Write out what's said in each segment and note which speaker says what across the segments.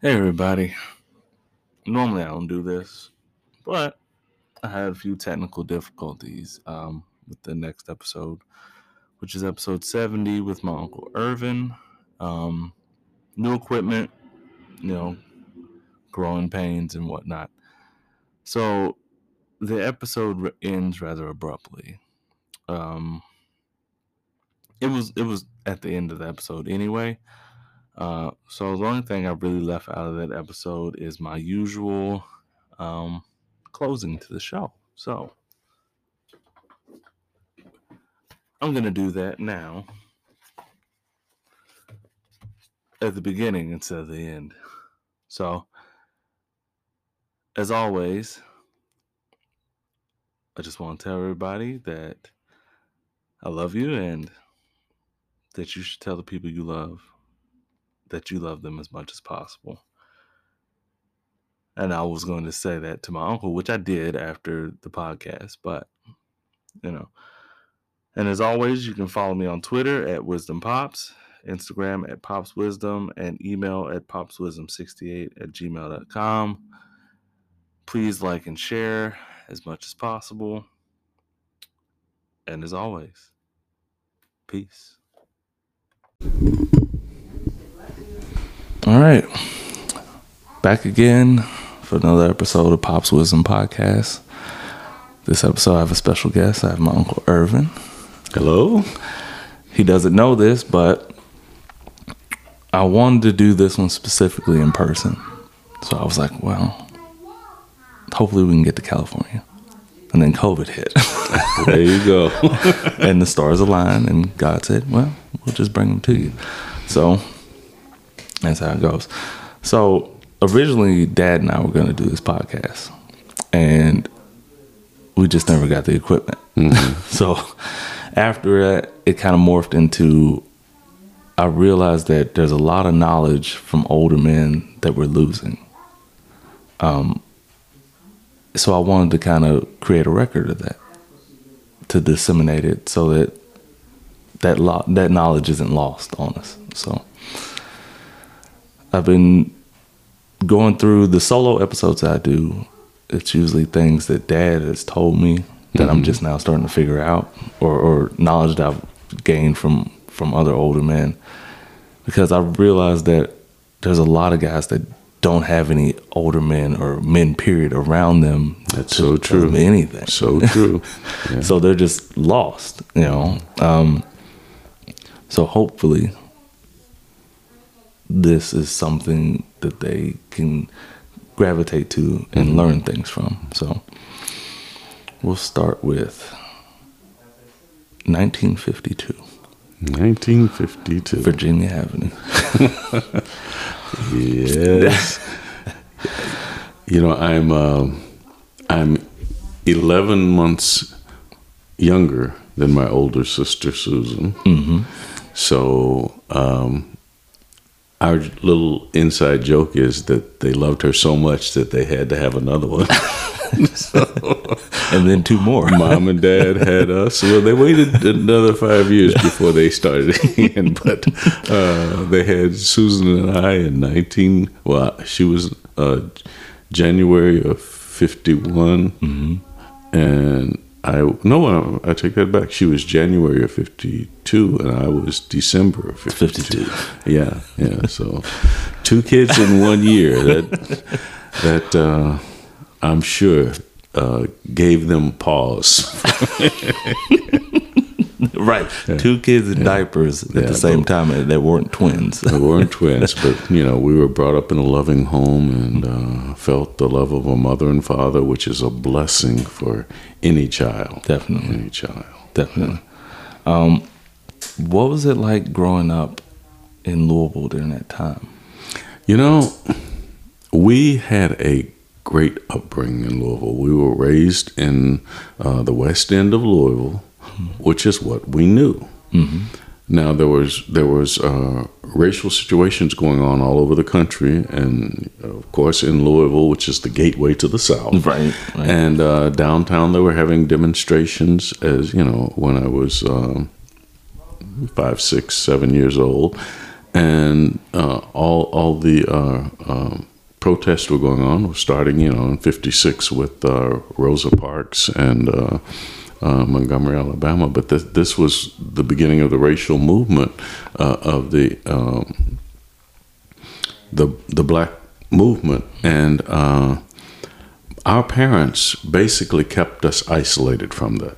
Speaker 1: Hey, everybody. Normally, I don't do this, but I had a few technical difficulties um, with the next episode, which is episode 70 with my Uncle Ervin. Um, new equipment, you know, growing pains and whatnot. So the episode ends rather abruptly. Um, it was it was at the end of the episode anyway. Uh, so the only thing I really left out of that episode is my usual um, closing to the show. So I'm gonna do that now at the beginning instead of the end. So as always, I just want to tell everybody that I love you and that you should tell the people you love that you love them as much as possible. And I was going to say that to my uncle, which I did after the podcast, but you know. And as always, you can follow me on Twitter at Wisdom Pops, Instagram at Pops Wisdom, and email at popswisdom68 at gmail.com. Please like and share as much as possible. And as always, peace. All right. Back again for another episode of Pop's Wisdom Podcast. This episode, I have a special guest. I have my Uncle Ervin.
Speaker 2: Hello.
Speaker 1: He doesn't know this, but I wanted to do this one specifically in person. So I was like, well, hopefully we can get to California. And then COVID hit.
Speaker 2: There you go.
Speaker 1: and the stars aligned, and God said, well, we'll just bring them to you. So that's how it goes. So originally, Dad and I were going to do this podcast, and we just never got the equipment. so after that, it kind of morphed into. I realized that there's a lot of knowledge from older men that we're losing. Um, so I wanted to kind of create a record of that, to disseminate it, so that that lo- that knowledge isn't lost on us. So I've been going through the solo episodes I do. It's usually things that Dad has told me that I'm just now starting to figure out, or, or knowledge that I've gained from from other older men. Because I realized that there's a lot of guys that don't have any older men or men period around them.
Speaker 2: That's so true.
Speaker 1: Anything.
Speaker 2: So true. Yeah.
Speaker 1: So they're just lost, you know. Um, so hopefully, this is something that they can gravitate to and learn things from. So we'll start with 1952,
Speaker 2: 1952.
Speaker 1: Virginia Avenue.
Speaker 2: Yes. you know, I'm um I'm 11 months younger than my older sister Susan.
Speaker 1: hmm
Speaker 2: So um, our little inside joke is that they loved her so much that they had to have another one.
Speaker 1: And then two more.
Speaker 2: Mom and Dad had us. Well, they waited another five years before they started again, but uh, they had Susan and I in 19. Well, she was uh, January of 51, and I no, I, I take that back. She was January of 52, and I was December of 52.
Speaker 1: 52.
Speaker 2: Yeah, yeah. So two kids in one year. That that uh, I'm sure uh, gave them pause.
Speaker 1: right. Two kids in diapers at
Speaker 2: Yeah,
Speaker 1: the same time they weren't twins.
Speaker 2: they weren't twins, but you know, we were brought up in a loving home and uh, felt the love of a mother and father, which is a blessing for any child.
Speaker 1: Definitely.
Speaker 2: Any child.
Speaker 1: Definitely. Um, what was it like growing up in Louisville during that time?
Speaker 2: You know, we had a great upbringing in Louisville. We were raised in uh, the west end of Louisville, which is what we knew. Now there was there was uh, racial situations going on all over the country, and of course in Louisville, which is the gateway to the South.
Speaker 1: Right, right.
Speaker 2: And uh, downtown, they were having demonstrations. As you know, when I was um, five, six, seven years old, and uh, all all the uh, um, protests were going on. Were starting, you know, in '56 with uh, Rosa Parks and uh, Montgomery, Alabama. But this this was the beginning of the racial movement uh, of the um, the the black movement, and uh, our parents basically kept us isolated from that.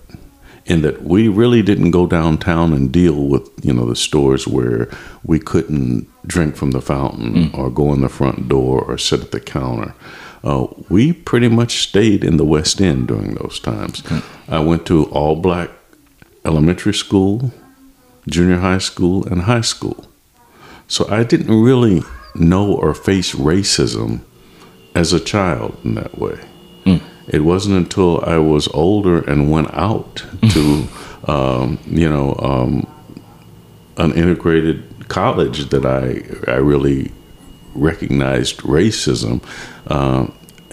Speaker 2: In that we really didn't go downtown and deal with you know the stores where we couldn't drink from the fountain or go in the front door or sit at the counter. Uh, we pretty much stayed in the West End during those times. I went to all black elementary school, junior high school, and high school. So I didn't really know or face racism as a child in that way. It wasn't until I was older and went out to, um, you know, um, an integrated college that I I really recognized racism. Uh,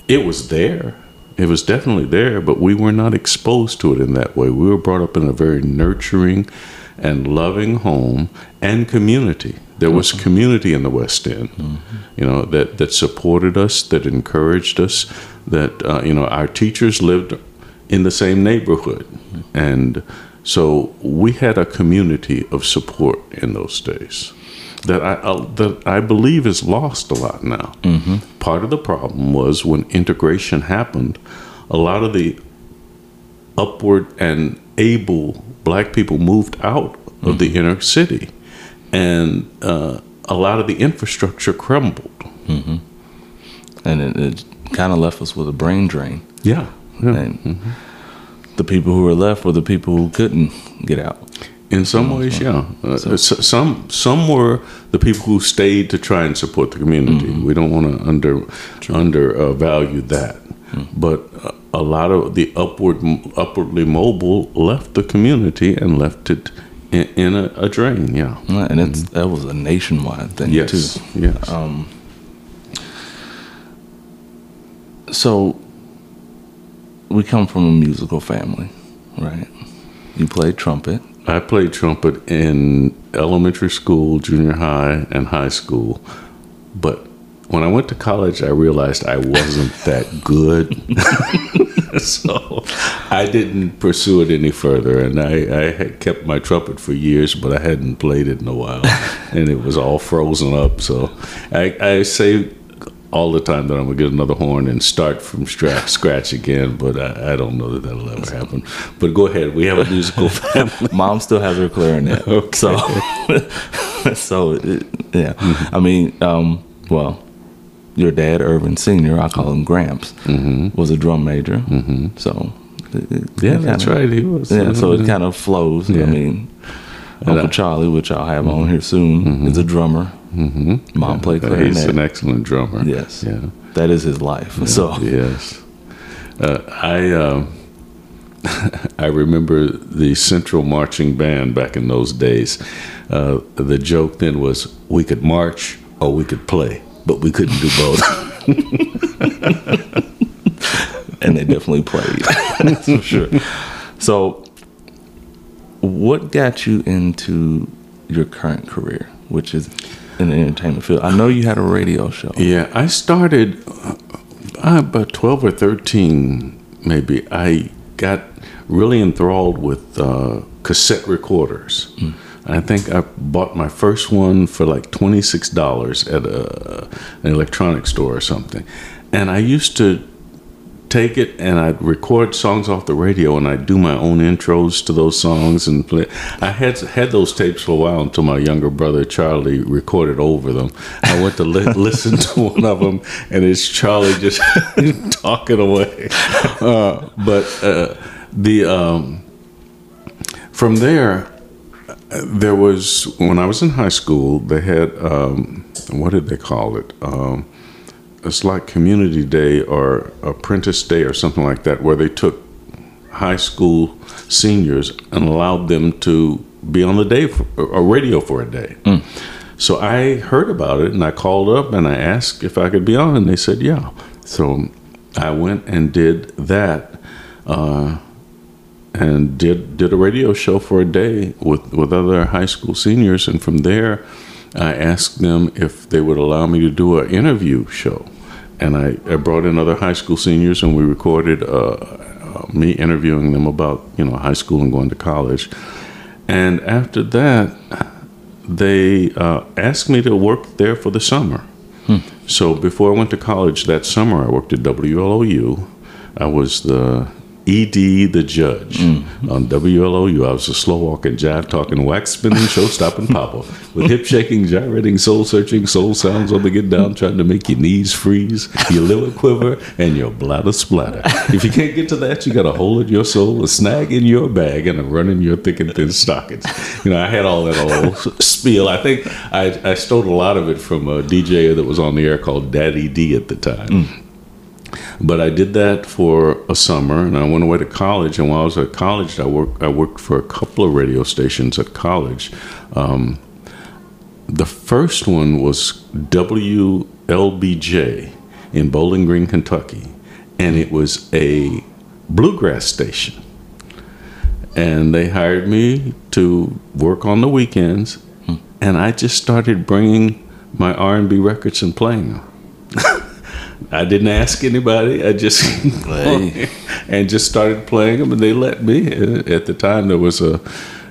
Speaker 2: it was there. It was definitely there, but we were not exposed to it in that way. We were brought up in a very nurturing and loving home and community. There was community in the West End, you know, that, that supported us, that encouraged us, that, uh, you know, our teachers lived in the same neighborhood. And so we had a community of support in those days that I, uh, that I believe is lost a lot now. Part of the problem was when integration happened, a lot of the upward and able black people moved out of the inner city, and uh, a lot of the infrastructure crumbled.
Speaker 1: and it, it kind of left us with a brain drain.
Speaker 2: Yeah, yeah.
Speaker 1: And the people who were left were the people who couldn't get out.
Speaker 2: In some ways, yeah. Uh, s- some some were the people who stayed to try and support the community. We don't want to under under uh, value that. But uh, a lot of the upward upwardly mobile left the community and left it in, in a, a drain. Yeah.
Speaker 1: And it's that was a nationwide thing
Speaker 2: Yes.
Speaker 1: too.
Speaker 2: Yes.
Speaker 1: So we come from a musical family, right? You played trumpet.
Speaker 2: I played trumpet in elementary school, junior high, and high school. But when I went to college, I realized I wasn't that good. so I didn't pursue it any further. And I, I had kept my trumpet for years, but I hadn't played it in a while. and it was all frozen up. So I, I say all the time that I'm to get another horn and start from stra- scratch again, but I, I don't know that that'll ever happen. But go ahead. We have a musical family.
Speaker 1: Mom still has her clarinet. So, so it, yeah.
Speaker 2: Mm-hmm.
Speaker 1: I mean, um, well, your dad, Ervin Senior, I call him Gramps, was a drum major. Mm-hmm. So, it- it-
Speaker 2: Yeah, that's
Speaker 1: kinda-
Speaker 2: right. He was.
Speaker 1: Yeah, so it kind of flows.
Speaker 2: Yeah.
Speaker 1: I mean, Uncle Charlie, which I'll have on here soon, is a drummer. Mm-hmm. Mom played
Speaker 2: Uh, He's an excellent drummer.
Speaker 1: Yes.
Speaker 2: Yeah.
Speaker 1: That is his life. So,
Speaker 2: yes, uh, I um, I remember the Central Marching Band back in those days. Uh, the joke then was we could march or we could play, but we couldn't do both.
Speaker 1: and they definitely played. That's for sure. So, what got you into your current career, which is in the entertainment field? I know you had a radio show.
Speaker 2: yeah, I started uh, about twelve or thirteen, maybe. I got really enthralled with uh, cassette recorders. I think I bought my first one for like twenty six dollars at a, an electronics store or something, and I used to take it and I'd record songs off the radio and I'd do my own intros to those songs and play. I had had those tapes for a while until my younger brother Charlie recorded over them. I went to li- listen to one of them and it's Charlie just talking away. Uh, but uh, the um, from there there was when I was in high school. They had um, what did they call it? Um, it's like community day or apprentice day or something like that, where they took high school seniors and allowed them to be on the day for, or radio for a day. So I heard about it and I called up and I asked if I could be on, and they said yeah. So I went and did that. Uh, and did did a radio show for a day with with other high school seniors, and from there, I asked them if they would allow me to do an interview show. And I, I brought in other high school seniors and we recorded uh, uh, me interviewing them about, you know, high school and going to college. And after that, they uh, asked me to work there for the summer. So before I went to college that summer, I worked at WLOU. I was the ED, the judge mm. on WLOU. I was a slow walking, jive talking, wax spinning, show stopping papa with hip shaking, gyrating, soul searching, soul sounds on the get down, trying to make your knees freeze, your liver quiver, and your bladder splatter. If you can't get to that, you got a hole in your soul, a snag in your bag, and a run in your thick and thin stockings. You know, I had all that old spiel. I think I, I stole a lot of it from a DJ that was on the air called Daddy D at the time. Mm. But I did that for a summer, and I went away to college. And while I was at college, I worked. I worked for a couple of radio stations at college. Um, the first one was WLBJ in Bowling Green, Kentucky, and it was a bluegrass station. And they hired me to work on the weekends, and I just started bringing my R&B records and playing them. I didn't ask anybody. I just
Speaker 1: Hey.
Speaker 2: and just started playing them, and they let me. At the time, there was a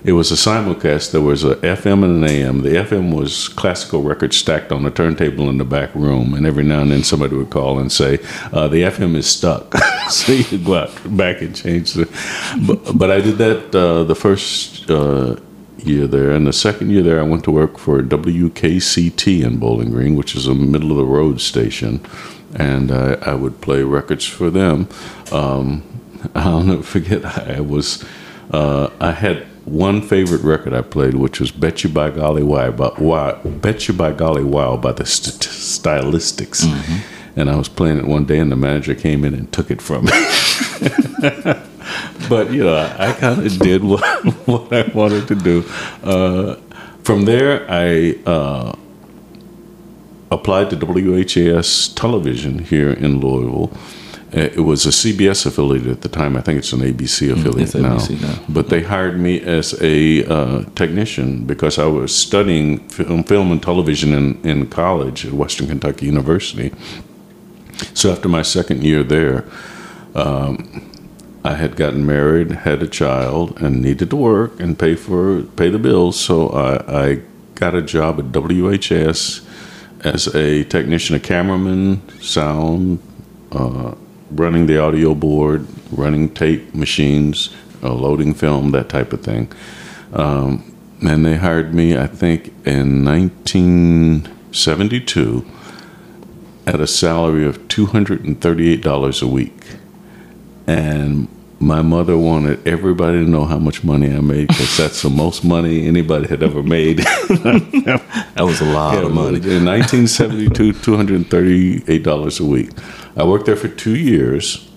Speaker 2: it was a simulcast. There was a FM and an AM. The FM was classical records stacked on a turntable in the back room, and every now and then somebody would call and say, uh, "The FM is stuck," so you go out back and change the. But, but I did that uh, the first. Uh, year there. And the second year there, I went to work for WKCT in Bowling Green, which is a middle of the road station. And I, I would play records for them. Um, I'll never forget, I was, uh, I had one favorite record I played, which was Bet You By Golly Wow, by, wow, Bet You By Golly Wow by the st- Stylistics. And I was playing it one day, and the manager came in and took it from me. but you know, I, kind of did what, what I wanted to do. Uh, from there, I uh, applied to WHAS television here in Louisville. Uh, It was a CBS affiliate at the time. I think it's an ABC affiliate
Speaker 1: it's ABC
Speaker 2: now.
Speaker 1: now.
Speaker 2: But they hired me as a uh, technician because I was studying film, film and television in, in college at Western Kentucky University. So after my second year there, um, I had gotten married, had a child, and needed to work and pay for pay the bills. So I, I got a job at WHS as a technician, a cameraman, sound, uh, running the audio board, running tape machines, uh, loading film, that type of thing. Um, and they hired me, I think, in 1972 at a salary of $238 a week. And my mother wanted everybody to know how much money I made because that's the most money anybody had ever made.
Speaker 1: That was a lot of money.
Speaker 2: In 1972, $238 a week. I worked there for two years.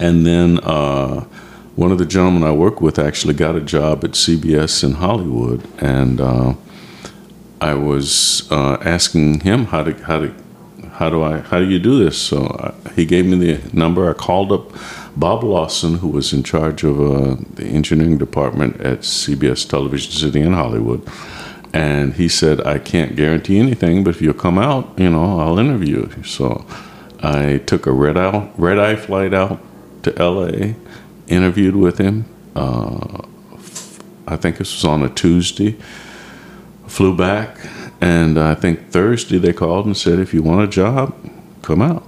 Speaker 2: And then uh, one of the gentlemen I worked with actually got a job at CBS in Hollywood. And uh, I was uh, asking him how to, how to, how do I, how do you do this? So uh, he gave me the number. I called up Bob Lawson, who was in charge of uh, the engineering department at CBS Television City in Hollywood. And he said, I can't guarantee anything, but if you'll come out, you know, I'll interview you. So I took a red eye, red eye flight out to LA, interviewed with him. Uh, I think this was on a Tuesday. Flew back, and I think Thursday they called and said, if you want a job, come out.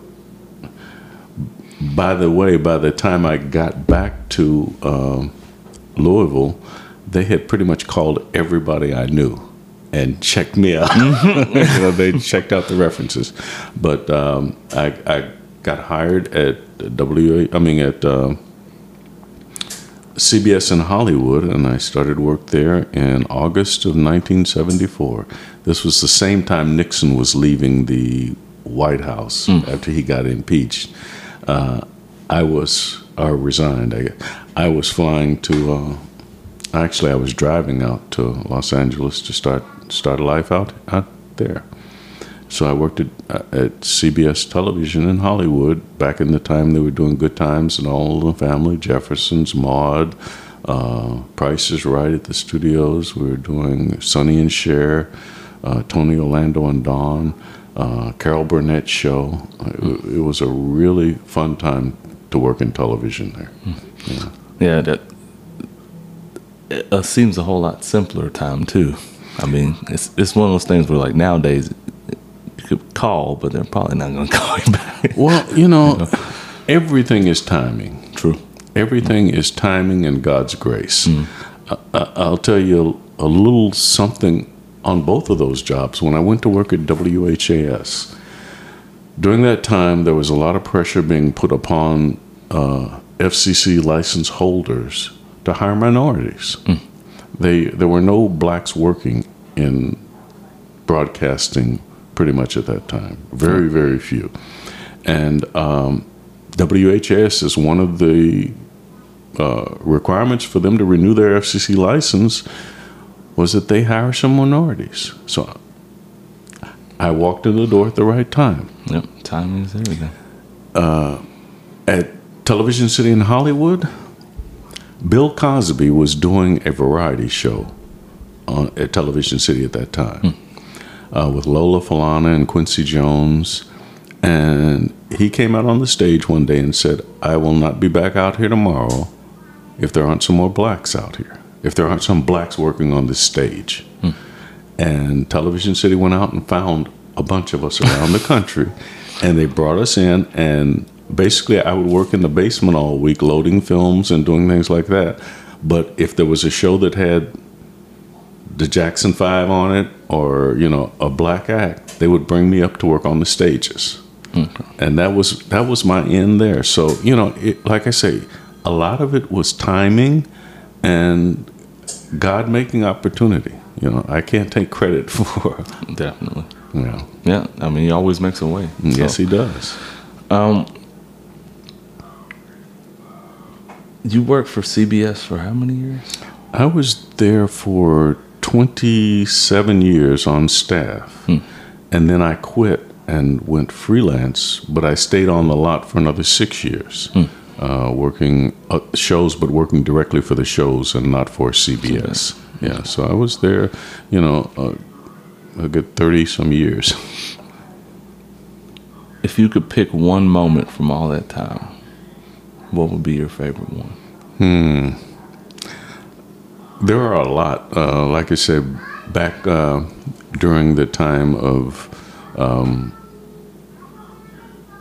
Speaker 2: By the way, by the time I got back to um, Louisville, they had pretty much called everybody I knew and checked me out. you know, they checked out the references, but um, I, I got hired at W. I mean at uh, CBS in Hollywood, and I started work there in August of 1974. This was the same time Nixon was leaving the White House after he got impeached. Uh, I was, or resigned. I, I was flying to. Uh, actually, I was driving out to Los Angeles to start start a life out out there. So I worked at, at CBS Television in Hollywood back in the time they were doing Good Times and All in the Family, Jefferson's, Maude, uh, Price is Right at the studios. We were doing Sonny and Cher, uh, Tony Orlando and Dawn, uh, Carol Burnett show. It, it was a really fun time to work in television there. Hmm. Yeah.
Speaker 1: Yeah, that it uh, seems a whole lot simpler time too. I mean, it's it's one of those things where like nowadays you could call, but they're probably not going to call you back.
Speaker 2: Well, you know, everything is timing.
Speaker 1: True.
Speaker 2: Everything is timing and God's grace. I, I- I'll tell you a, a little something on both of those jobs. When I went to work at WHAS, during that time, there was a lot of pressure being put upon uh, FCC license holders to hire minorities. They there were no blacks working in broadcasting pretty much at that time. Very very few, and um, WHS is one of the uh, requirements for them to renew their FCC license was that they hire some minorities. So I walked in the door at the right time.
Speaker 1: Yep, timing is everything.
Speaker 2: At Television City in Hollywood, Bill Cosby was doing a variety show on, at Television City at that time uh, with Lola Falana and Quincy Jones. And he came out on the stage one day and said, I will not be back out here tomorrow if there aren't some more blacks out here, if there aren't some blacks working on this stage. Hmm. And Television City went out and found a bunch of us around the country, and they brought us in. And basically, I would work in the basement all week, loading films and doing things like that. But if there was a show that had the Jackson Five on it, or you know, a black act, they would bring me up to work on the stages, hmm. and that was that was my end there. So you know, it, like I say, a lot of it was timing and God making opportunity. You know, I can't take credit for.
Speaker 1: Definitely.
Speaker 2: You know,
Speaker 1: Yeah, I mean, he always makes a way.
Speaker 2: yes,
Speaker 1: So,
Speaker 2: he does.
Speaker 1: Um, you worked for CBS for how many years?
Speaker 2: I was there for 27 years on staff, and then I quit and went freelance. But I stayed on the lot for another six years, uh, working uh, shows, but working directly for the shows and not for CBS. Yeah, so I was there, you know, uh, a good 30 some years.
Speaker 1: If you could pick one moment from all that time, what would be your favorite one? Hmm.
Speaker 2: There are a lot. Uh, like I said, back uh, during the time of um,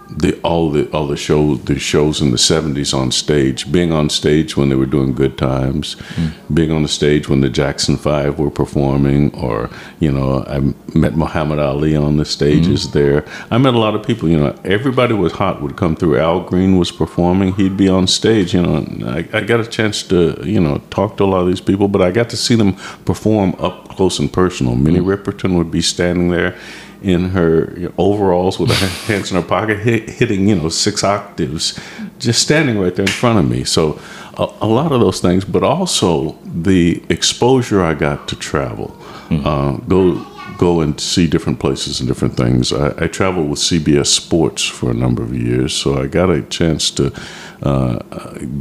Speaker 2: the all the all the shows the shows in the seventies on stage, being on stage when they were doing good times, hmm. being on the stage when the Jackson Five were performing, or you know, I met Muhammad Ali on the stages hmm. there. I met a lot of people. You know, everybody was hot would come through. Al Green was performing; he'd be on stage. You know, and I, I got a chance to you know talk to a lot of these people, but I got to see them perform up close and personal. Minnie hmm. Riperton would be standing there in her overalls with her hands in her pocket, hit, hitting you know six octaves, just standing right there in front of me. So a, a lot of those things, but also the exposure I got to travel, uh, go go and see different places and different things. I, I traveled with CBS Sports for a number of years, so I got a chance to uh,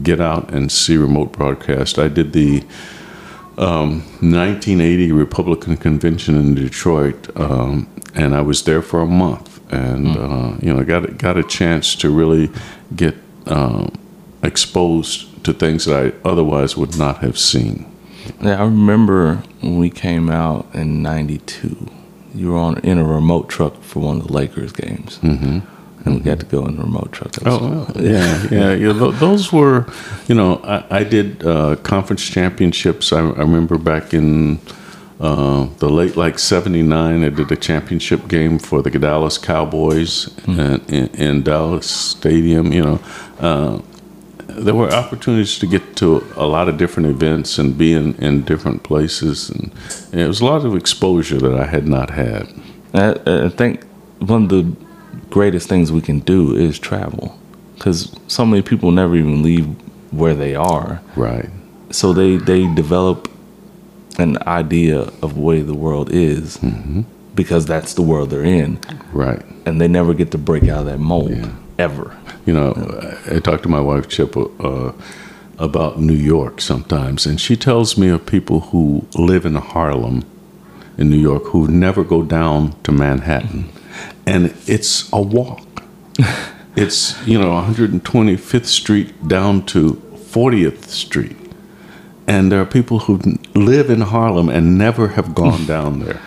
Speaker 2: get out and see remote broadcast. I did the 1980 Republican convention in Detroit, um, and I was there for a month, and uh, you know I got got a chance to really get um, exposed to things that I otherwise would not have seen.
Speaker 1: Yeah, I remember when we came out in '92. You were on in a remote truck for one of the Lakers games, mm-hmm. And we got to go in the remote truck.
Speaker 2: Oh, well, yeah, yeah, yeah. Those were, you know, I, I did uh, conference championships. I, I remember back in uh, the late like '79, I did a championship game for the Dallas Cowboys in, in, in Dallas Stadium. You know, uh, there were opportunities to get to a lot of different events and be in, in different places, and, and it was a lot of exposure that I had not had.
Speaker 1: I, I think one of the greatest things we can do is travel, because so many people never even leave where they are.
Speaker 2: Right.
Speaker 1: so they they develop an idea of the way the world is because that's the world they're in
Speaker 2: Right.
Speaker 1: and they never get to break out of that mold ever
Speaker 2: You know, I talk to my wife Chip uh, about New York sometimes, and she tells me of people who live in Harlem in New York who never go down to Manhattan, and it's a walk. it's you know 125th Street down to 40th Street, and there are people who live in Harlem and never have gone down there.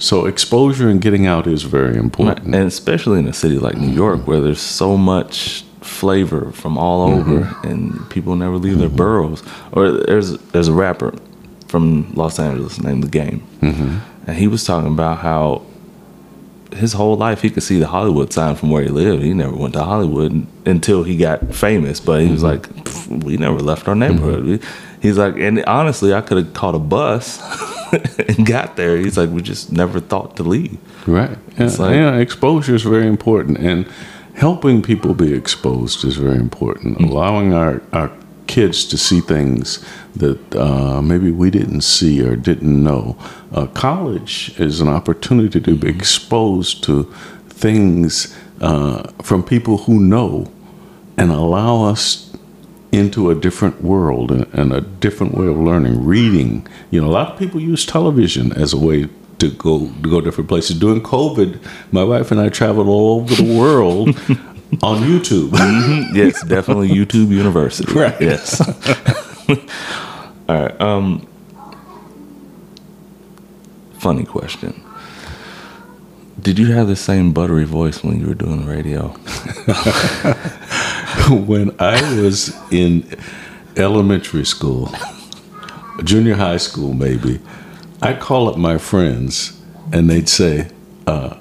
Speaker 2: So exposure and getting out is very important,
Speaker 1: and especially in a city like New York where there's so much flavor from all over, mm-hmm. and people never leave mm-hmm. their boroughs. Or there's there's a rapper from Los Angeles named The Game, mm-hmm. and he was talking about how his whole life he could see the Hollywood sign from where he lived. He never went to Hollywood until he got famous, but he was mm-hmm. like, we never left our neighborhood. Mm-hmm. He's like, and honestly, I could have caught a bus and got there. He's like, we just never thought to leave.
Speaker 2: Right. Yeah. Like, yeah. Exposure is very important, and helping people be exposed is very important. Mm-hmm. Allowing our our kids to see things that uh, maybe we didn't see or didn't know. Uh, college is an opportunity to be mm-hmm. exposed to things uh, from people who know and allow us into a different world and, and, a different way of learning. Reading, you know, a lot of people use television as a way to go to go different places. During COVID, my wife and I traveled all over the world on YouTube.
Speaker 1: mm-hmm. Yes, definitely YouTube University.
Speaker 2: Right.
Speaker 1: Yes. all right. Um, funny question. Did you have the same buttery voice when you were doing the radio?
Speaker 2: when I was in elementary school, junior high school maybe, I'd call up my friends and they'd say, uh,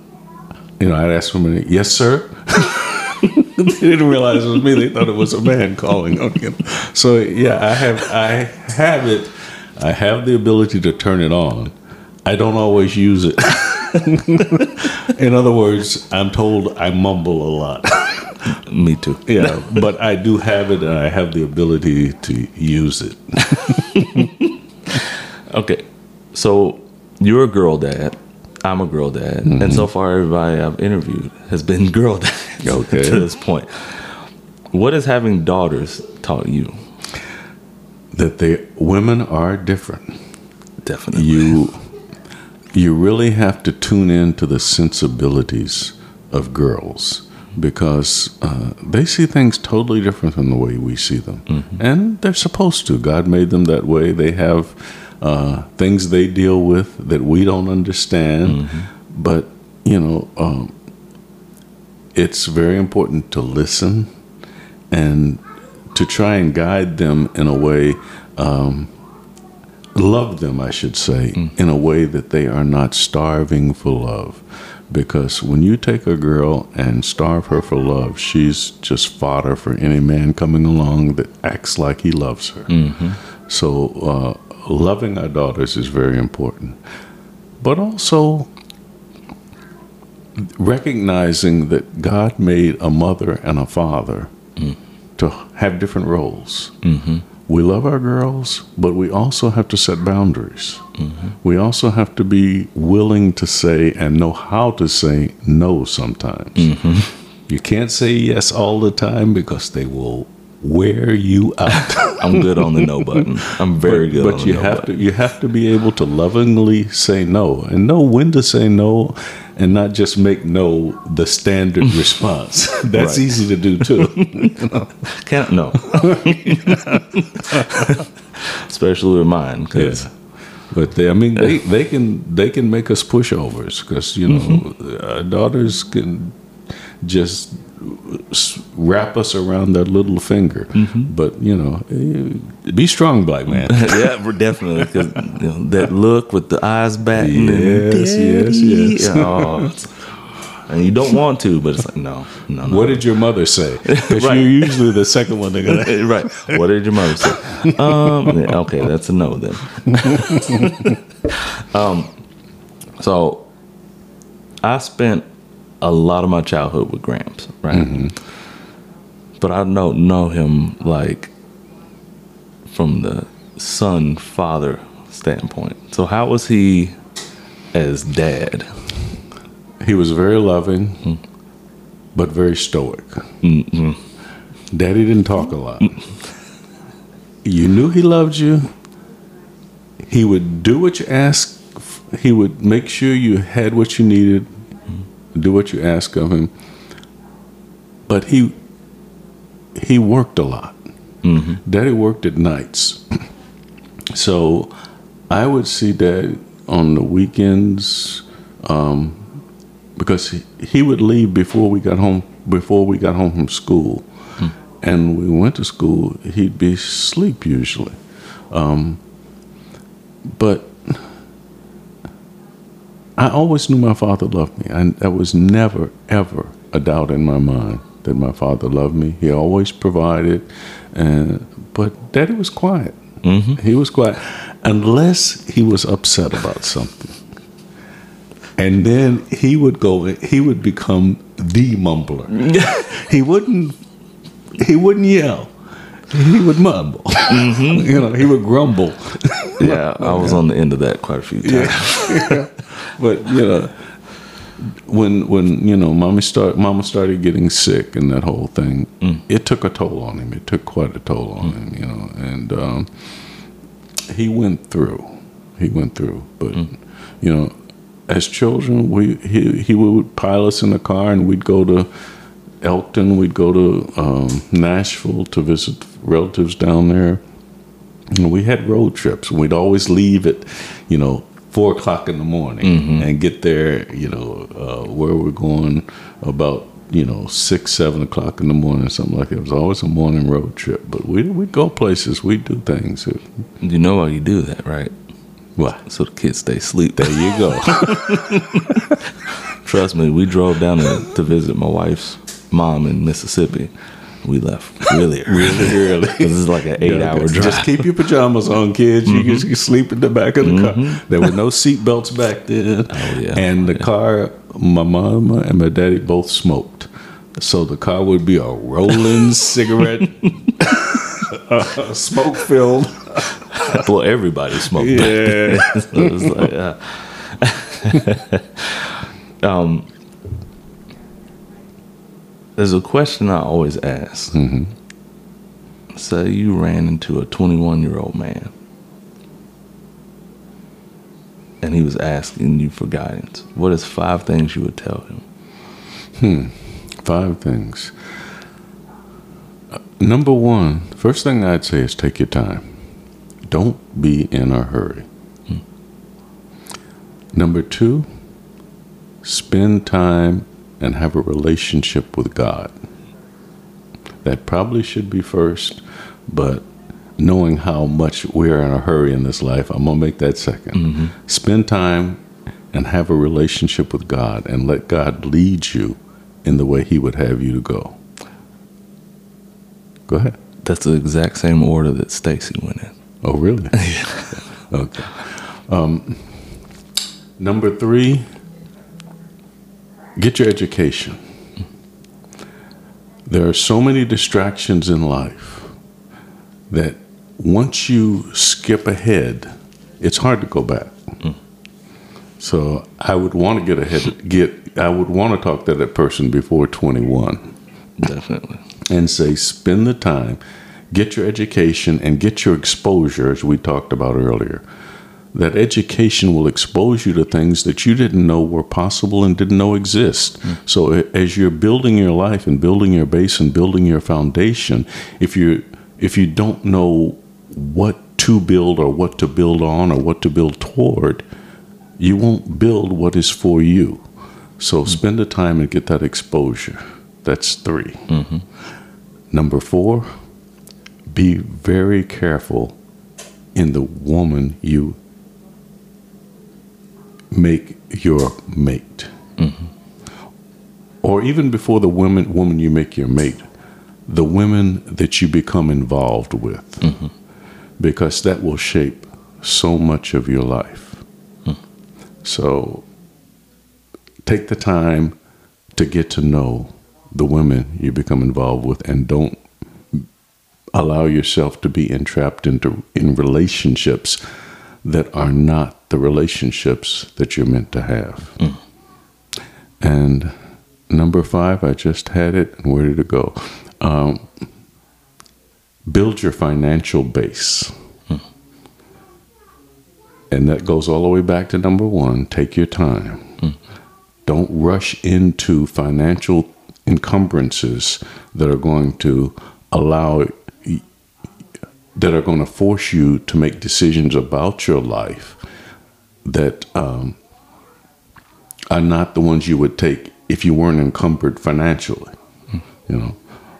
Speaker 2: you know, I'd ask them, yes, sir. they didn't realize it was me. They thought it was a man calling on them. So yeah, I have I have it. I have the ability to turn it on. I don't always use it. In other words, I'm told I mumble a lot.
Speaker 1: Me too.
Speaker 2: Yeah, but I do have it, and I have the ability to use it.
Speaker 1: okay, so you're a girl dad. I'm a girl dad, mm-hmm. and so far everybody I've interviewed has been girl dad. Okay. to this point, what has having daughters taught you?
Speaker 2: That they women are different.
Speaker 1: Definitely.
Speaker 2: You you really have to tune in to the sensibilities of girls because uh, they see things totally different than the way we see them, mm-hmm. and they're supposed to. God made them that way. They have uh, things they deal with that we don't understand. Mm-hmm. But, you know, um, it's very important to listen and to try and guide them in a way, um, love them, I should say, mm. in a way that they are not starving for love. Because when you take a girl and starve her for love, she's just fodder for any man coming along that acts like he loves her. Mm-hmm. So, uh, loving our daughters is very important, but also recognizing that God made a mother and a father mm. to have different roles. Mm-hmm. We love our girls, but we also have to set boundaries. Mm-hmm. We also have to be willing to say and know how to say no sometimes. Mm-hmm. You can't say yes all the time because they will wear you out.
Speaker 1: I'm good on the no button. I'm very
Speaker 2: but,
Speaker 1: good.
Speaker 2: But you
Speaker 1: no
Speaker 2: have
Speaker 1: button.
Speaker 2: to you have to be able to lovingly say no and know when to say no, and not just make no the standard response. That's right. easy to do too.
Speaker 1: Can't no. Especially with mine, because. Yeah.
Speaker 2: But they, I mean, they, they can they can make us pushovers because you know mm-hmm. our daughters can just wrap us around that little finger. Mm-hmm. But you know, be strong, black man.
Speaker 1: yeah, we're definitely. Because you know, that look with the eyes back.
Speaker 2: Yes, yes, yes.
Speaker 1: Oh, and you don't want to, but it's like no, no, no.
Speaker 2: What did your mother say? Because right. you're usually the second one they're gonna.
Speaker 1: right. What did your mother say? Um, okay, that's a no then. um, so I spent a lot of my childhood with Gramps, right? Mm-hmm. But I don't know him like from the son father standpoint. So how was he as dad?
Speaker 2: He was very loving, mm-hmm. but very stoic. Mm-hmm. Daddy didn't talk a lot. You knew he loved you. He would do what you asked he would make sure you had what you needed, do what you ask of him. But he he worked a lot. Daddy worked at nights, so I would see Dad on the weekends um, because he, he would leave before we got home before we got home from school, and we went to school. He'd be asleep usually, um, but I always knew my father loved me. I, there was never, ever a doubt in my mind that my father loved me. He always provided, and but Daddy was quiet. Mm-hmm. He was quiet unless he was upset about something, and then he would go. He would become the mumbler. he wouldn't. He wouldn't yell. He would mumble. Mm-hmm. you know, he would grumble.
Speaker 1: Yeah, I was on the end of that quite a few times.
Speaker 2: but you know when when you know mama start mama started getting sick and that whole thing mm. it took a toll on him. It took quite a toll on mm. him you know and um, he went through. He went through. But mm. you know as children we he, he would pile us in the car and we'd go to elkton we'd go to um, nashville to visit relatives down there and we had road trips. We'd always leave at, you know, four o'clock in the morning and get there, you know, uh, where we're going about, you know, six, seven o'clock in the morning, something like that. It was always a morning road trip. But we we'd go places, we'd do things.
Speaker 1: You know why you do that, right?
Speaker 2: What?
Speaker 1: So the kids stay asleep.
Speaker 2: There you go.
Speaker 1: Trust me, we drove down to, to visit my wife's mom in Mississippi. We left really early.
Speaker 2: really early.
Speaker 1: Because it's like an eight hour drive.
Speaker 2: Just keep your pajamas on, kids. You can sleep in the back of the car. There were no seat belts back then.
Speaker 1: Oh, yeah.
Speaker 2: And the car, my mom and my daddy both smoked. So the car would be a rolling cigarette, uh, smoke filled.
Speaker 1: well, everybody smoked.
Speaker 2: Yeah.
Speaker 1: so like, uh, um, there's a question I always ask. Mm-hmm. Say you ran into a 21 year old man, and he was asking you for guidance. What is five things you would tell him? Hmm.
Speaker 2: Five things. Uh, Number one, first thing I'd say is take your time. Don't be in a hurry. Hmm. Number two, spend time and have a relationship with God. That probably should be first, but knowing how much we're in a hurry in this life, I'm going to make that 2nd Spend time and have a relationship with God and let God lead you in the way He would have you to go. Go ahead.
Speaker 1: That's the exact same order that Stacy went in.
Speaker 2: Oh, really? okay. Um, number three, get your education. There are so many distractions in life that once you skip ahead, it's hard to go back. Mm. So I would want to get ahead. Get I would want to talk to that person before twenty one
Speaker 1: Definitely.
Speaker 2: and say spend the time get your education and get your exposure as we talked about earlier that education will expose you to things that you didn't know were possible and didn't know exist. Hmm. So as you're building your life and building your base and building your foundation if you if you don't know what to build or what to build on or what to build toward you won't build what is for you. So hmm. spend the time and get that exposure. That's 3 mm-hmm. Number four, be very careful in the woman you make your mate. Or even before the woman woman you make your mate, the women that you become involved with. Because that will shape so much of your life. So take the time to get to know the women you become involved with and don't allow yourself to be entrapped into in relationships that are not the relationships that you're meant to have. Mm. And number five, I just had it. And where did it go? Um, build your financial base. Mm. and that goes all the way back to number one take your time. Mm. Don't rush into financial encumbrances that are going to allow that are going to force you to make decisions about your life that um, are not the ones you would take if you weren't encumbered financially. You know,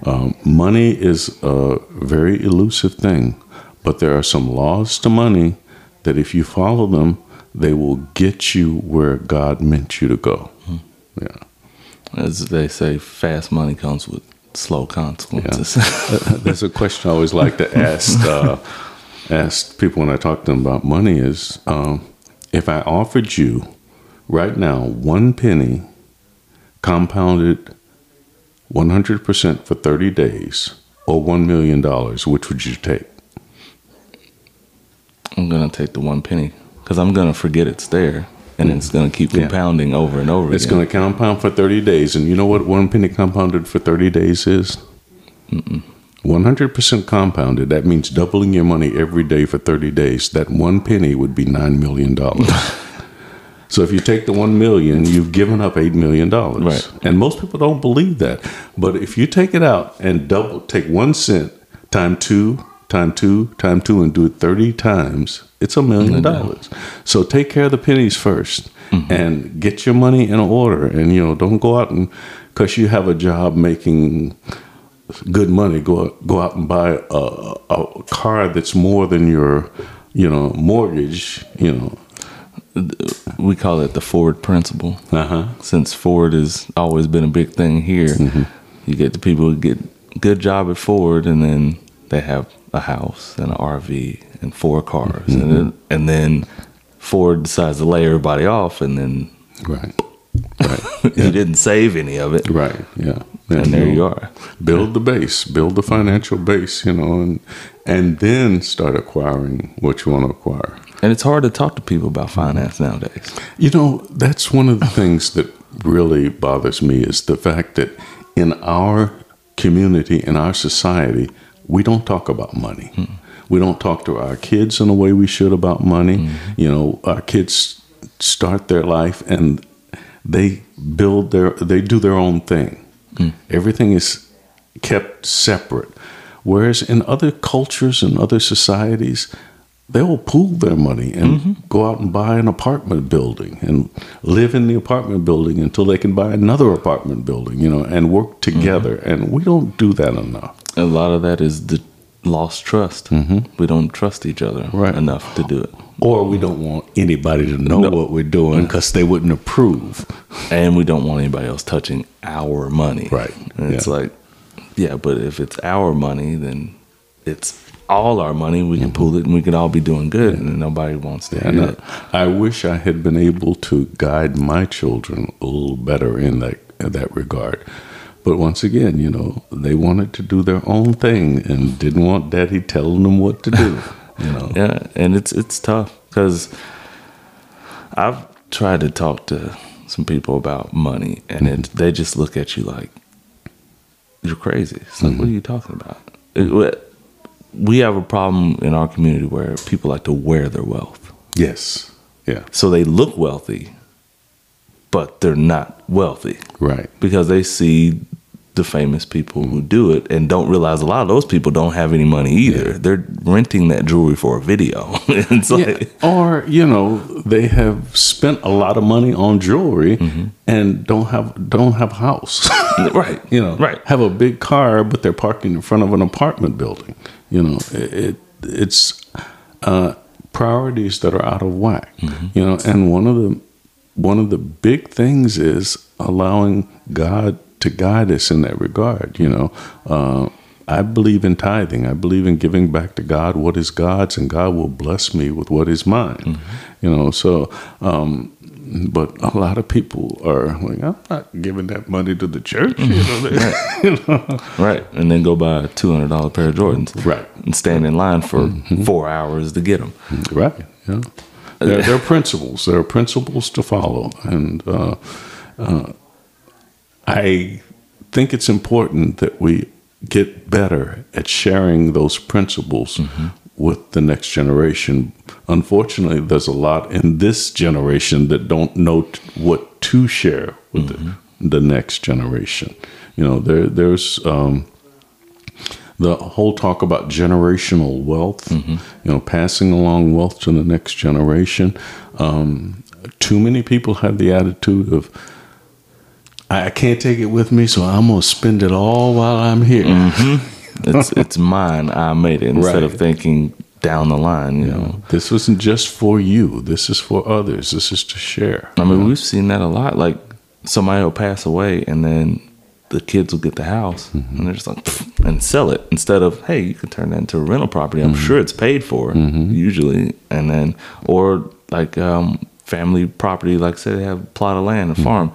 Speaker 2: um, money is a very elusive thing, but there are some laws to money that if you follow them, they will get you where God meant you to go. Yeah.
Speaker 1: As they say, fast money comes with slow consequences.
Speaker 2: That's a question I always like to ask uh, ask people when I talk to them about money is um, if I offered you right now one penny compounded 100% for 30 days or $1 million, which would you take?
Speaker 1: I'm going to take the one penny because I'm going to forget it's there and it's going to keep
Speaker 2: Yeah.
Speaker 1: compounding over and over
Speaker 2: It's going to compound for 30 days. And you know what one penny compounded for 30 days is? 100% compounded. That means doubling your money every day for 30 days. That one penny would be $9 million. so if you take the 1 million, you've given up $8 million.
Speaker 1: Right.
Speaker 2: And most people don't believe that. But if you take it out and double, take one cent, time two, time two, time two, and do it 30 times, it's a million mm-hmm. dollars. So take care of the pennies 1st mm-hmm. and get your money in order. And, you know, don't go out and, because you have a job making good money, go go out and buy a, a car that's more than your, you know, mortgage. You know,
Speaker 1: we call it the Ford principle.
Speaker 2: uh huh.
Speaker 1: Since Ford has always been a big thing here,
Speaker 2: Mm-hmm.
Speaker 1: you get the people who get good job at Ford, and then they have a house and an RV and four cars,
Speaker 2: Mm-hmm.
Speaker 1: and then, and then Ford decides to lay everybody off, and then
Speaker 2: Right. Right.
Speaker 1: you didn't save any of it,
Speaker 2: Right. Yeah.
Speaker 1: And there you are.
Speaker 2: Build the base. Build the financial base. You know, and and then start acquiring what you want to acquire.
Speaker 1: And it's hard to talk to people about finance nowadays.
Speaker 2: You know, that's one of the things that really bothers me is the fact that in our community, in our society, we don't talk about money. Hmm. We don't talk to our kids in the way we should about money. Hmm. You know, our kids start their life and they build their, they do their own thing. Mm. Everything is kept separate. Whereas in other cultures and other societies, they will pool their money and mm-hmm. go out and buy an apartment building and live in the apartment building until they can buy another apartment building, you know, and work mm-hmm. together. And we don't do that enough.
Speaker 1: A lot of that is the lost trust. Mm-hmm. We don't trust each other
Speaker 2: Mm-hmm. Right.
Speaker 1: enough to do it.
Speaker 2: Or we don't want anybody to know
Speaker 1: No.
Speaker 2: what we're doing mm-hmm. because they wouldn't approve.
Speaker 1: and we don't want anybody else touching our money.
Speaker 2: Right.
Speaker 1: And it's like, yeah, but if it's our money, then it's all our money. We can mm-hmm. pool it, and we can all be doing good, and nobody wants to hear
Speaker 2: I. I wish I had been able to guide my children a little better in that in that regard. But once again, you know, they wanted to do their own thing and didn't want daddy telling them what to do. You know.
Speaker 1: Yeah, and it's it's tough because I've tried to talk to some people about money, and mm-hmm. it, they just look at you like you're crazy. It's like, what mm-hmm. are you talking about? It- we have a problem in our community where people like to wear their wealth.
Speaker 2: Yes. Yeah.
Speaker 1: So they look wealthy, but they're not wealthy
Speaker 2: Right.
Speaker 1: because they see the famous people who do it and don't realize a lot of those people don't have any money either. They're renting that jewelry for a video. it's like,
Speaker 2: Or, you know, they have spent a lot of money on jewelry and don't have don't have a house.
Speaker 1: right,
Speaker 2: you know,
Speaker 1: right.
Speaker 2: have a big car, but they're parking in front of an apartment building. You know, it, it it's uh, priorities that are out of whack. You know, and one of the one of the big things is allowing God to guide us in that regard. You know, uh, I believe in tithing. I believe in giving back to God what is God's, and God will bless me with what is mine. You know, so. Um, but a lot of people are like, I'm not giving that money to the church. You know, they- you know?
Speaker 1: Right, and then go buy a two hundred dollar pair of Jordans,
Speaker 2: Right.
Speaker 1: and stand in line for four hours to get them.
Speaker 2: Right. Yeah. There, there are principles. There are principles to follow, and uh, uh, I think it's important that we get better at sharing those principles with the next generation. Unfortunately, there's a lot in this generation that don't know t- what to share with the, the next generation. You know, there there's um, the whole talk about generational wealth. You know, passing along wealth to the next generation. Um, too many people have the attitude of I I can't take it with me, so I'm gonna spend it all while I'm here. Mm-hmm.
Speaker 1: It's it's mine. I made it instead of thinking down the line. You know.
Speaker 2: This isn't just for you. This is for others. This is to share.
Speaker 1: I mean, we've seen that a lot. Like somebody will pass away, and then the kids will get the house, and mm-hmm. they're just like, and sell it instead of, hey, you can turn that into a rental property. I'm mm-hmm. sure it's paid for usually, and then or like um, family property, like say they have a plot of land, a farm.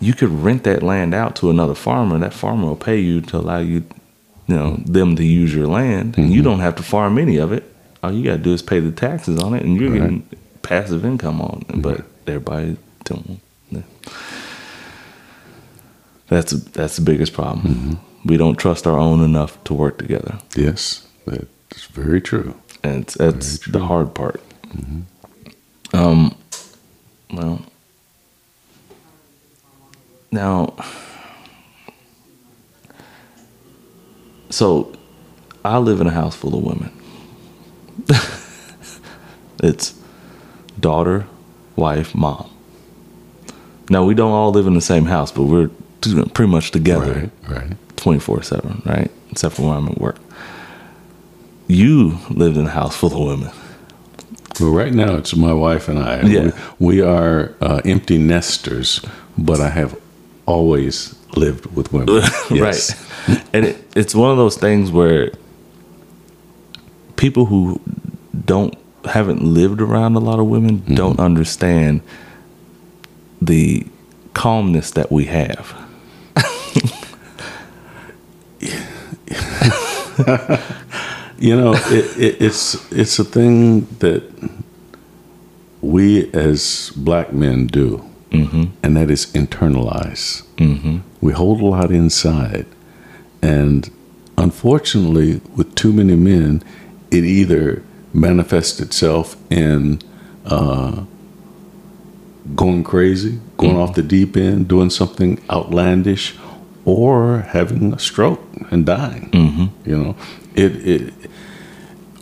Speaker 1: You could rent that land out to another farmer. That farmer will pay you to allow you, you know, them to use your land, and you mm-hmm. don't have to farm any of it. All you got to do is pay the taxes on it, and you're
Speaker 2: Right.
Speaker 1: getting passive income on it. But everybody don't. yeah. That's that's the biggest problem. Mm-hmm. We don't trust our own enough to work together,
Speaker 2: Yes, that's very true.
Speaker 1: and it's, that's
Speaker 2: Very true.
Speaker 1: the hard part. Mm-hmm. Um, well, now, so I live in a house full of women. it's daughter, wife, mom. Now we don't all live in the same house, but we're pretty much together
Speaker 2: Right, right.
Speaker 1: twenty four seven, right? Except for when I'm at work. You lived in a house full of women.
Speaker 2: Well, right now it's my wife and I.
Speaker 1: Yeah.
Speaker 2: We, we are uh, empty nesters, but I have always lived with women. Yes.
Speaker 1: right? And it, it's one of those things where people who don't haven't lived around a lot of women
Speaker 2: Mm-hmm.
Speaker 1: don't understand the calmness that we have.
Speaker 2: You know, it, it, it's it's a thing that we as black men do, and that is internalize. Mm-hmm. We hold a lot inside, and unfortunately, with too many men, it either manifests itself in uh, going crazy, going off the deep end, doing something outlandish, or having a stroke and dying. You know, it, it.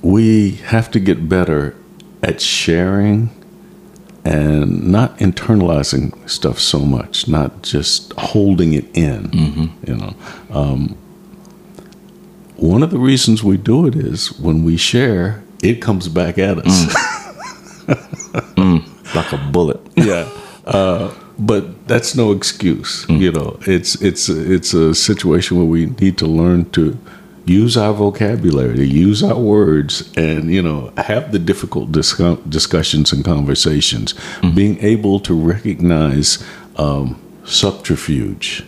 Speaker 2: We have to get better at sharing and not internalizing stuff so much, not just holding it in. You know, um, one of the reasons we do it is when we share, it comes back at us.
Speaker 1: Like a bullet.
Speaker 2: yeah. Uh, but that's no excuse. You know, it's it's it's a situation where we need to learn to use our vocabulary, to use our words, and you know, have the difficult discu- discussions and conversations. Being able to recognize um, subterfuge,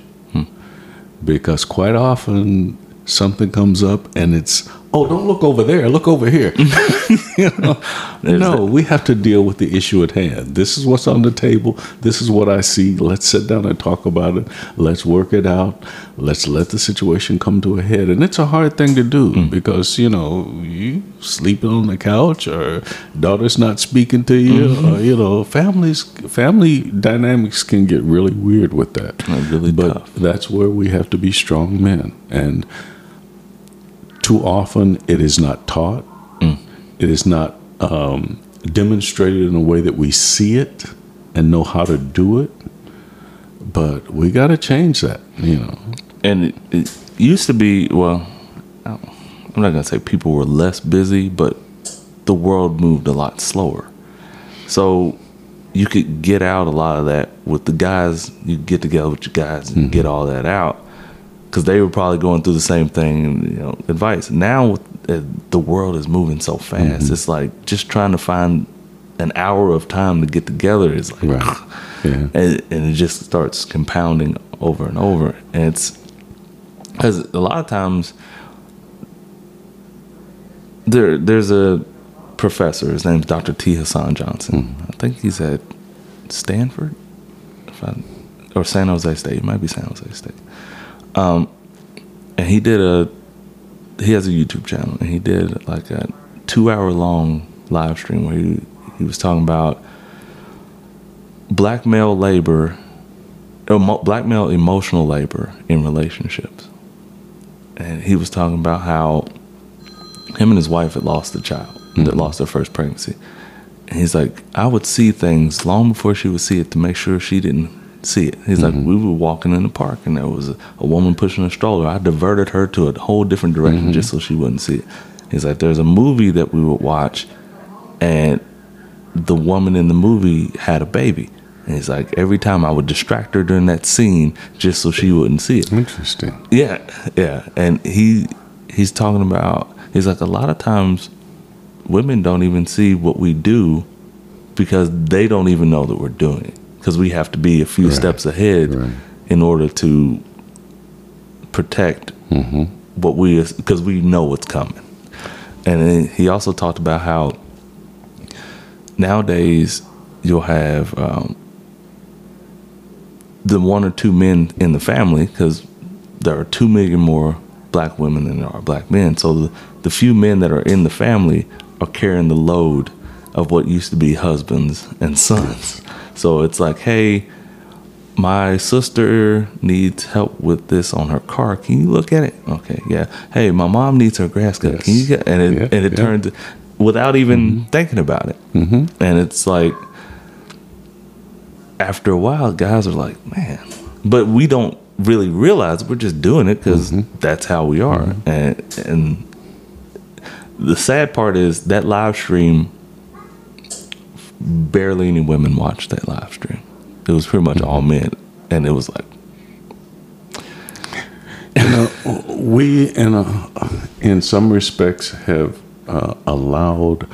Speaker 2: because quite often something comes up and it's oh don't look over there. Look over here. You know? No we have to deal with the issue at hand. This is what's on the table. This is what i see. Let's sit down and talk about it. Let's work it out. Let's let the situation come to a head. And it's a hard thing to do mm. because you know you sleeping on the couch or daughter's not speaking to you mm-hmm. or you know families family dynamics can get really weird with that.
Speaker 1: Really
Speaker 2: but
Speaker 1: tough.
Speaker 2: that's where we have to be strong men. And too often it is not taught. It is not um, demonstrated in a way that we see it and know how to do it. But we got to change that you know.
Speaker 1: And it, it used to be well I'm not gonna say people were less busy but the world moved a lot slower. So you could get out a lot of that with the guys. You get together with your guys and get all that out because they were probably going through the same thing you know advice. Now uh, the world is moving so fast mm-hmm. it's like just trying to find an hour of time to get together is like
Speaker 2: right. Ah. yeah.
Speaker 1: And, and it just starts compounding over and over. And it's because a lot of times there there's a professor his name's dr t. Hasan johnson. Hmm. I think he's at stanford I, or san jose state. It might be san jose state um, and he did a he has a youtube channel and he did like a two hour long live stream where he, he was talking about black male labor, emo, black male emotional labor in relationships. And he was talking about how him and his wife had lost a child that lost their first pregnancy. And he's like, I would see things long before she would see it to make sure she didn't see it. He's like, mm-hmm. we were walking in the park and there was a, a woman pushing a stroller. I diverted her to a whole different direction mm-hmm. just so she wouldn't see it. He's like, there's a movie that we would watch and the woman in the movie had a baby. And he's like, every time I would distract her during that scene just so she wouldn't see it.
Speaker 2: Interesting.
Speaker 1: Yeah, yeah. And he he's talking about he's like a lot of times women don't even see what we do because they don't even know that we're doing it because we have to be a few
Speaker 2: Right,
Speaker 1: steps ahead
Speaker 2: right.
Speaker 1: in order to protect
Speaker 2: Mm-hmm.
Speaker 1: what we because we know what's coming. And he also talked about how nowadays you'll have um, the one or two men in the family because there are two million more black women than there are black men. So the, the few men that are in the family are carrying the load of what used to be husbands and sons. So it's like, hey, my sister needs help with this on her car. Can you look at it? Okay, yeah. Hey, my mom needs her grass cut. Can you get? And it
Speaker 2: Yeah,
Speaker 1: and it
Speaker 2: yeah.
Speaker 1: turns without even mm-hmm. thinking about it. Mm-hmm. And it's like after a while, guys are like, man, but we don't really realize we're just doing it because mm-hmm. that's how we are. Mm-hmm. And and the sad part is that live stream. Barely any women watched that live stream. It was pretty much all men, and it was like,
Speaker 2: we in a, in some respects have uh, allowed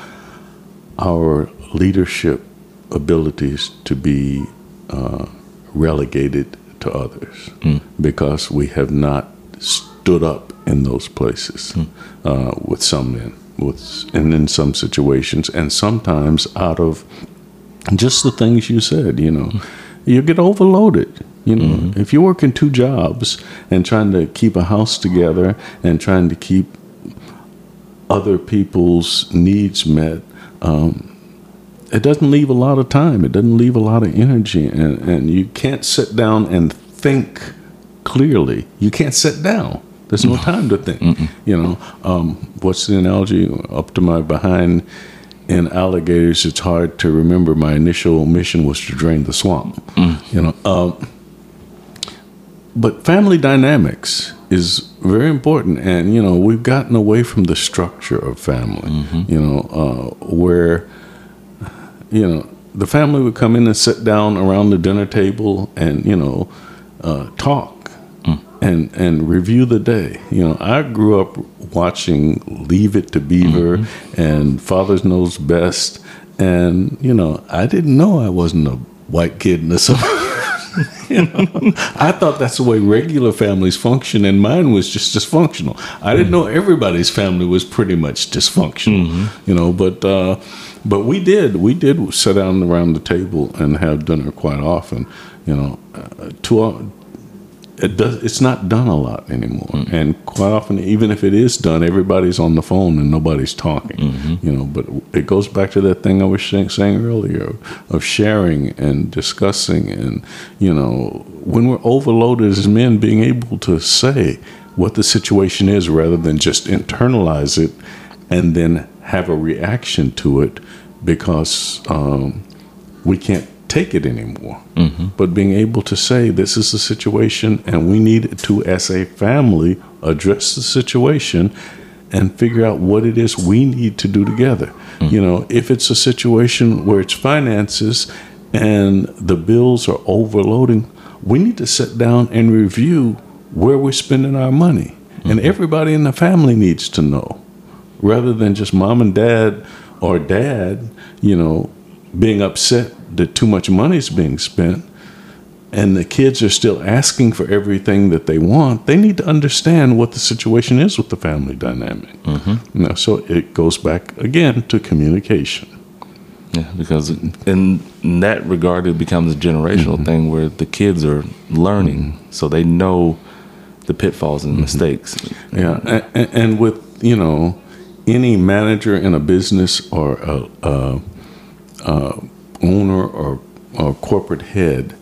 Speaker 2: our leadership abilities to be uh, relegated to others because we have not stood up in those places uh, with some men with and in some situations and sometimes out of just the things you said, you know, you get overloaded. You know, if you're working two jobs and trying to keep a house together and trying to keep other people's needs met, um, it doesn't leave a lot of time. It doesn't leave a lot of energy, and, and you can't sit down and think clearly. You can't sit down. There's no time to think. You know, um, what's the analogy? Up to my behind in alligators, it's hard to remember. My initial mission was to drain the swamp. You know, um, but family dynamics is very important, and you know we've gotten away from the structure of family. You know, uh, where you know the family would come in and sit down around the dinner table and you know uh, talk and and review the day. You know, I grew up watching Leave It to Beaver and Father's Knows Best, and you know, I didn't know I wasn't a white kid in the suburbs. you know, I thought that's the way regular families function, and mine was just dysfunctional. I didn't know everybody's family was pretty much dysfunctional. You know, but uh, but we did we did sit down around the table and have dinner quite often. You know, uh, to it does it's not done a lot anymore. And quite often even if it is done everybody's on the phone and nobody's talking you know. But it goes back to that thing i was saying, saying earlier of sharing and discussing and you know when we're overloaded as men being able to say what the situation is rather than just internalize it and then have a reaction to it because um, we can't take it anymore. But being able to say, this is the situation, and we need to, as a family, address the situation and figure out what it is we need to do together. You know, if it's a situation where it's finances and the bills are overloading, we need to sit down and review where we're spending our money. And everybody in the family needs to know rather than just mom and dad or dad, you know, being upset that too much money is being spent and the kids are still asking for everything that they want, they need to understand what the situation is with the family dynamic. Mm-hmm. You know, so it goes back again to communication.
Speaker 1: Yeah, because in, in that regard, it becomes a generational mm-hmm. thing where the kids are learning, mm-hmm. so they know the pitfalls and mm-hmm. mistakes.
Speaker 2: Yeah, and, and with you know, any manager in a business or a, a, a owner or, or corporate head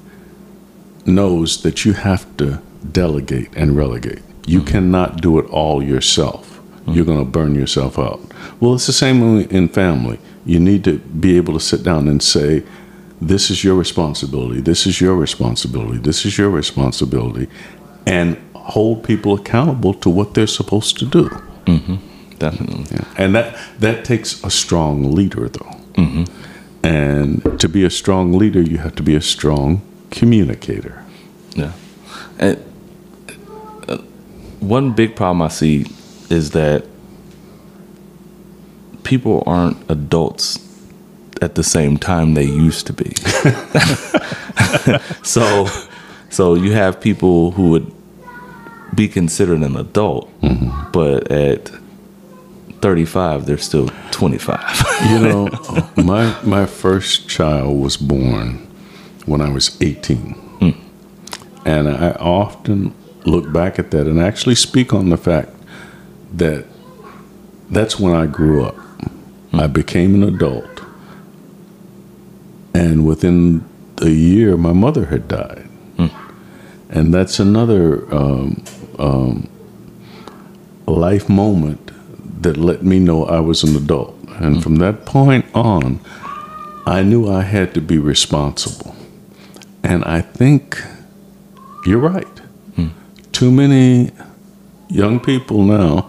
Speaker 2: knows that you have to delegate and relegate. You mm-hmm. cannot do it all yourself. Mm-hmm. You're going to burn yourself out. Well, it's the same in family. You need to be able to sit down and say, This is your responsibility. This is your responsibility. This is your responsibility. And hold people accountable to what they're supposed to do. Mm-hmm.
Speaker 1: Definitely.
Speaker 2: Yeah. And that, that takes a strong leader, though. And to be a strong leader, you have to be a strong communicator.
Speaker 1: Yeah. And uh, one big problem I see is that people aren't adults at the same time they used to be. so so you have people who would be considered an adult, but at 35 they're still 25.
Speaker 2: You know, my my first child was born when I was 18. And I often look back at that and actually speak on the fact that that's when I grew up. I became an adult. And within a year, my mother had died. And that's another um, um, life moment that let me know I was an adult. And from that point on, I knew I had to be responsible. And I think you're right. Too many young people now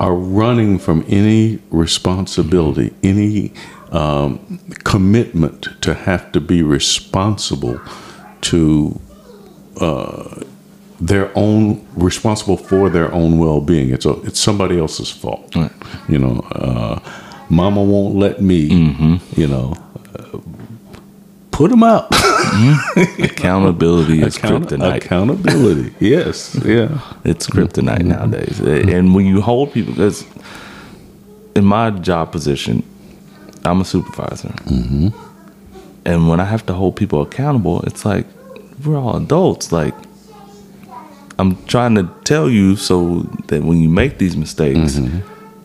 Speaker 2: are running from any responsibility, any um, commitment to have to be responsible to uh, their own responsible for their own well-being. It's a, it's somebody else's fault.
Speaker 1: Right.
Speaker 2: You know, uh, Mama won't let me. You know, uh, put them out.
Speaker 1: Accountability is
Speaker 2: Account-
Speaker 1: kryptonite.
Speaker 2: Accountability. yes. Yeah.
Speaker 1: It's kryptonite nowadays. And when you hold people, because in my job position, I'm a supervisor. And when I have to hold people accountable, it's like we're all adults. Like I'm trying to tell you so that when you make these mistakes,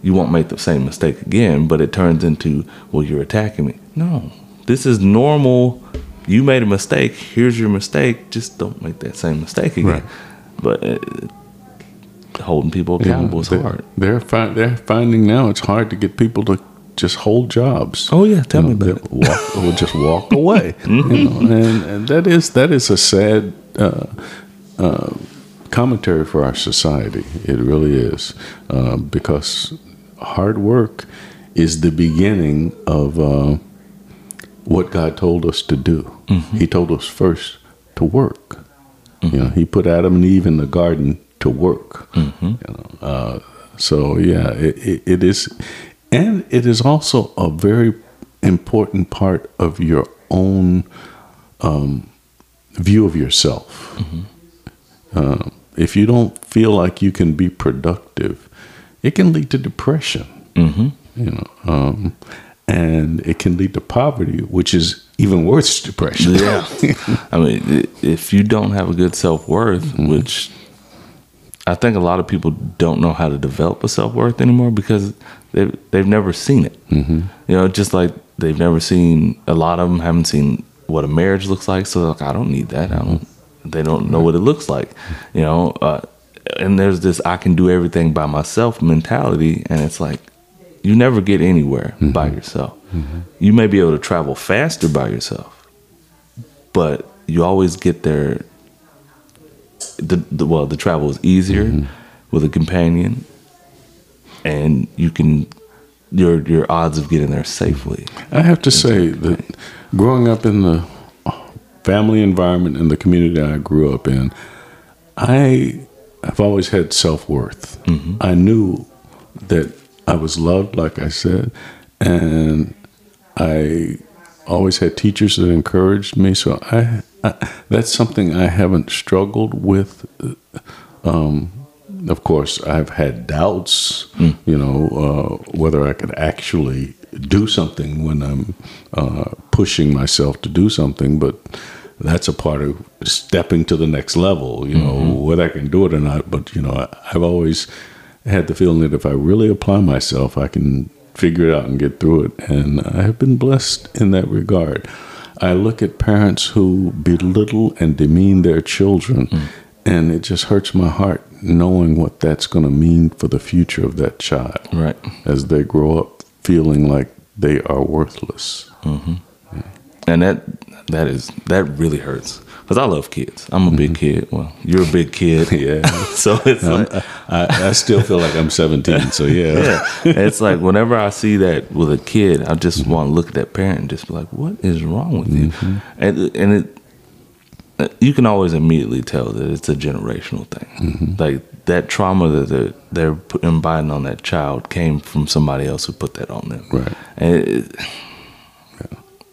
Speaker 1: you won't make the same mistake again. But it turns into, well, you're attacking me. No, this is normal. You made a mistake. Here's your mistake. Just don't make that same mistake again.
Speaker 2: Right.
Speaker 1: But uh, holding people accountable is
Speaker 2: they're,
Speaker 1: hard.
Speaker 2: They're fi- they're finding now it's hard to get people to just hold jobs.
Speaker 1: Oh yeah, tell
Speaker 2: You
Speaker 1: me
Speaker 2: know,
Speaker 1: about it.
Speaker 2: Walk, or just walk away. you know, and, and that is that is a sad uh, uh, commentary for our society. It really is uh, because hard work is the beginning of uh, what God told us to do. He told us first to work. You know, He put Adam and Eve in the garden to work. You know, uh, so yeah, it, it, it is, and it is also a very important part of your own um, view of yourself. Uh, if you don't feel like you can be productive, it can lead to depression.
Speaker 1: Mm-hmm.
Speaker 2: You know, um, and it can lead to poverty, which is even worse depression.
Speaker 1: Yeah. I mean, if you don't have a good self worth, which I think a lot of people don't know how to develop a self worth anymore because they've, they've never seen it. Mm-hmm. You know, just like they've never seen, a lot of them haven't seen what a marriage looks like. So, like, I don't need that. I don't, they don't know what it looks like, you know. Uh, and there's this I can do everything by myself mentality. And it's like, you never get anywhere mm-hmm. by yourself. Mm-hmm. You may be able to travel faster by yourself, but you always get there. The, the well, the travel is easier mm-hmm. with a companion, and you can your your odds of getting there safely.
Speaker 2: I have to say that growing up in the family environment and the community I grew up in, I have always had self worth. I knew that I was loved, like I said, and I always had teachers that encouraged me. So I, I that's something I haven't struggled with. Um, of course, I've had doubts, you know, uh, whether I could actually do something when I'm uh, pushing myself to do something, but that's a part of stepping to the next level, you know, whether I can do it or not. But, you know, I, I've always had the feeling that if I really apply myself, I can figure it out and get through it. And I have been blessed in that regard. I look at parents who belittle and demean their children, mm. and it just hurts my heart knowing what that's going to mean for the future of that child.
Speaker 1: Right.
Speaker 2: As they grow up feeling like they are worthless.
Speaker 1: Mm-hmm. Yeah. And that that is that really hurts because I love kids. I'm a mm-hmm. big kid. Well, you're a big kid.
Speaker 2: yeah.
Speaker 1: so it's like
Speaker 2: I, I, still feel like I'm 17. So yeah.
Speaker 1: yeah. It's like whenever I see that with a kid, I just mm-hmm. want to look at that parent and just be like, "What is wrong with you?" Mm-hmm. And and it you can always immediately tell that it's a generational thing. Mm-hmm. Like that trauma that they're, they're imbibing on that child came from somebody else who put that on them.
Speaker 2: Right.
Speaker 1: And it,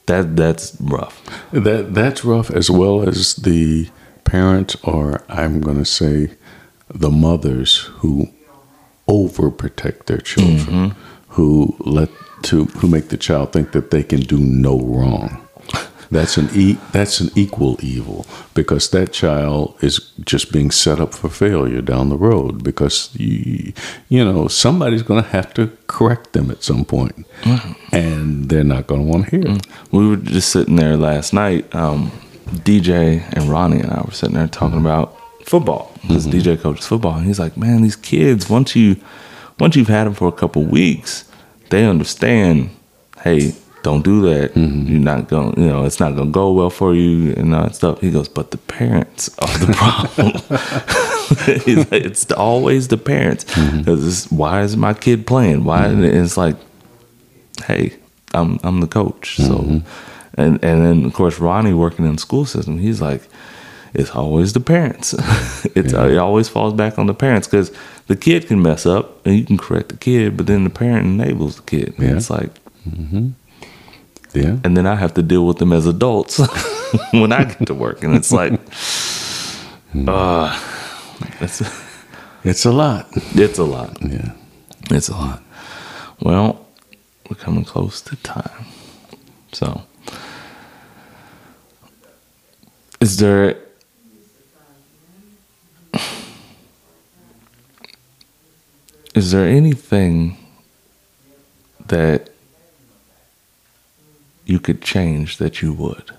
Speaker 1: that that's rough.
Speaker 2: That that's rough as well as the parents, or I'm going to say, the mothers who overprotect their children, mm-hmm. who let to who make the child think that they can do no wrong. That's an e- that's an equal evil because that child is just being set up for failure down the road because you, you know somebody's going to have to correct them at some point, mm-hmm. and they're not going to want to hear it.
Speaker 1: Mm-hmm. We were just sitting there last night. Um, DJ and Ronnie and I were sitting there talking about football because mm-hmm. DJ coaches football, and he's like, "Man, these kids once you once you've had them for a couple weeks, they understand. Hey, don't do that. Mm-hmm. You're not going, you know, it's not going to go well for you and all that stuff. He goes, but the parents are the problem. like, it's always the parents because mm-hmm. why is my kid playing? Why? Mm-hmm. it's like, hey, I'm I'm the coach. So, mm-hmm. and and then of course Ronnie working in the school system, he's like, it's always the parents. it's yeah. it always falls back on the parents because the kid can mess up and you can correct the kid, but then the parent enables the kid. Yeah. It's like. Mm-hmm.
Speaker 2: Yeah.
Speaker 1: And then I have to deal with them as adults when I get to work. And it's like, uh,
Speaker 2: it's, it's a lot.
Speaker 1: It's a lot.
Speaker 2: Yeah.
Speaker 1: It's a lot. Well, we're coming close to time. So, is there is there anything that you could change that you would?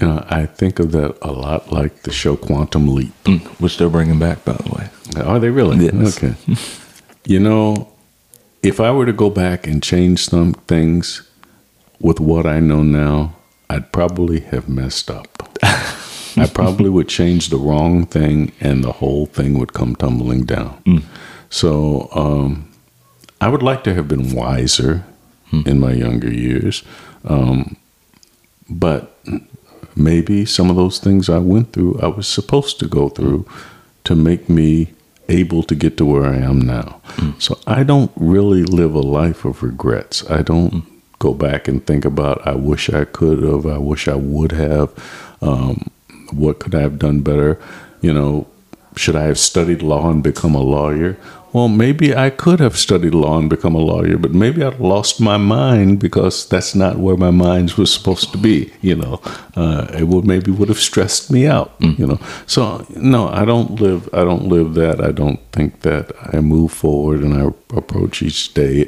Speaker 2: You know, I think of that a lot like the show Quantum Leap.
Speaker 1: Mm, which they're bringing back, by the way.
Speaker 2: Are they really?
Speaker 1: Yes.
Speaker 2: Okay. you know, if I were to go back and change some things with what I know now, I'd probably have messed up. I probably would change the wrong thing and the whole thing would come tumbling down. Mm. So, um, I would like to have been wiser hmm. in my younger years. Um, but maybe some of those things I went through, I was supposed to go through to make me able to get to where I am now. Mm. So I don't really live a life of regrets. I don't mm. go back and think about, I wish I could have, I wish I would have, um, what could I have done better? You know, should I have studied law and become a lawyer? Well, maybe I could have studied law and become a lawyer, but maybe I'd lost my mind because that's not where my mind was supposed to be. You know, uh, it would maybe would have stressed me out. Mm. You know, so no, I don't live. I don't live that. I don't think that. I move forward and I approach each day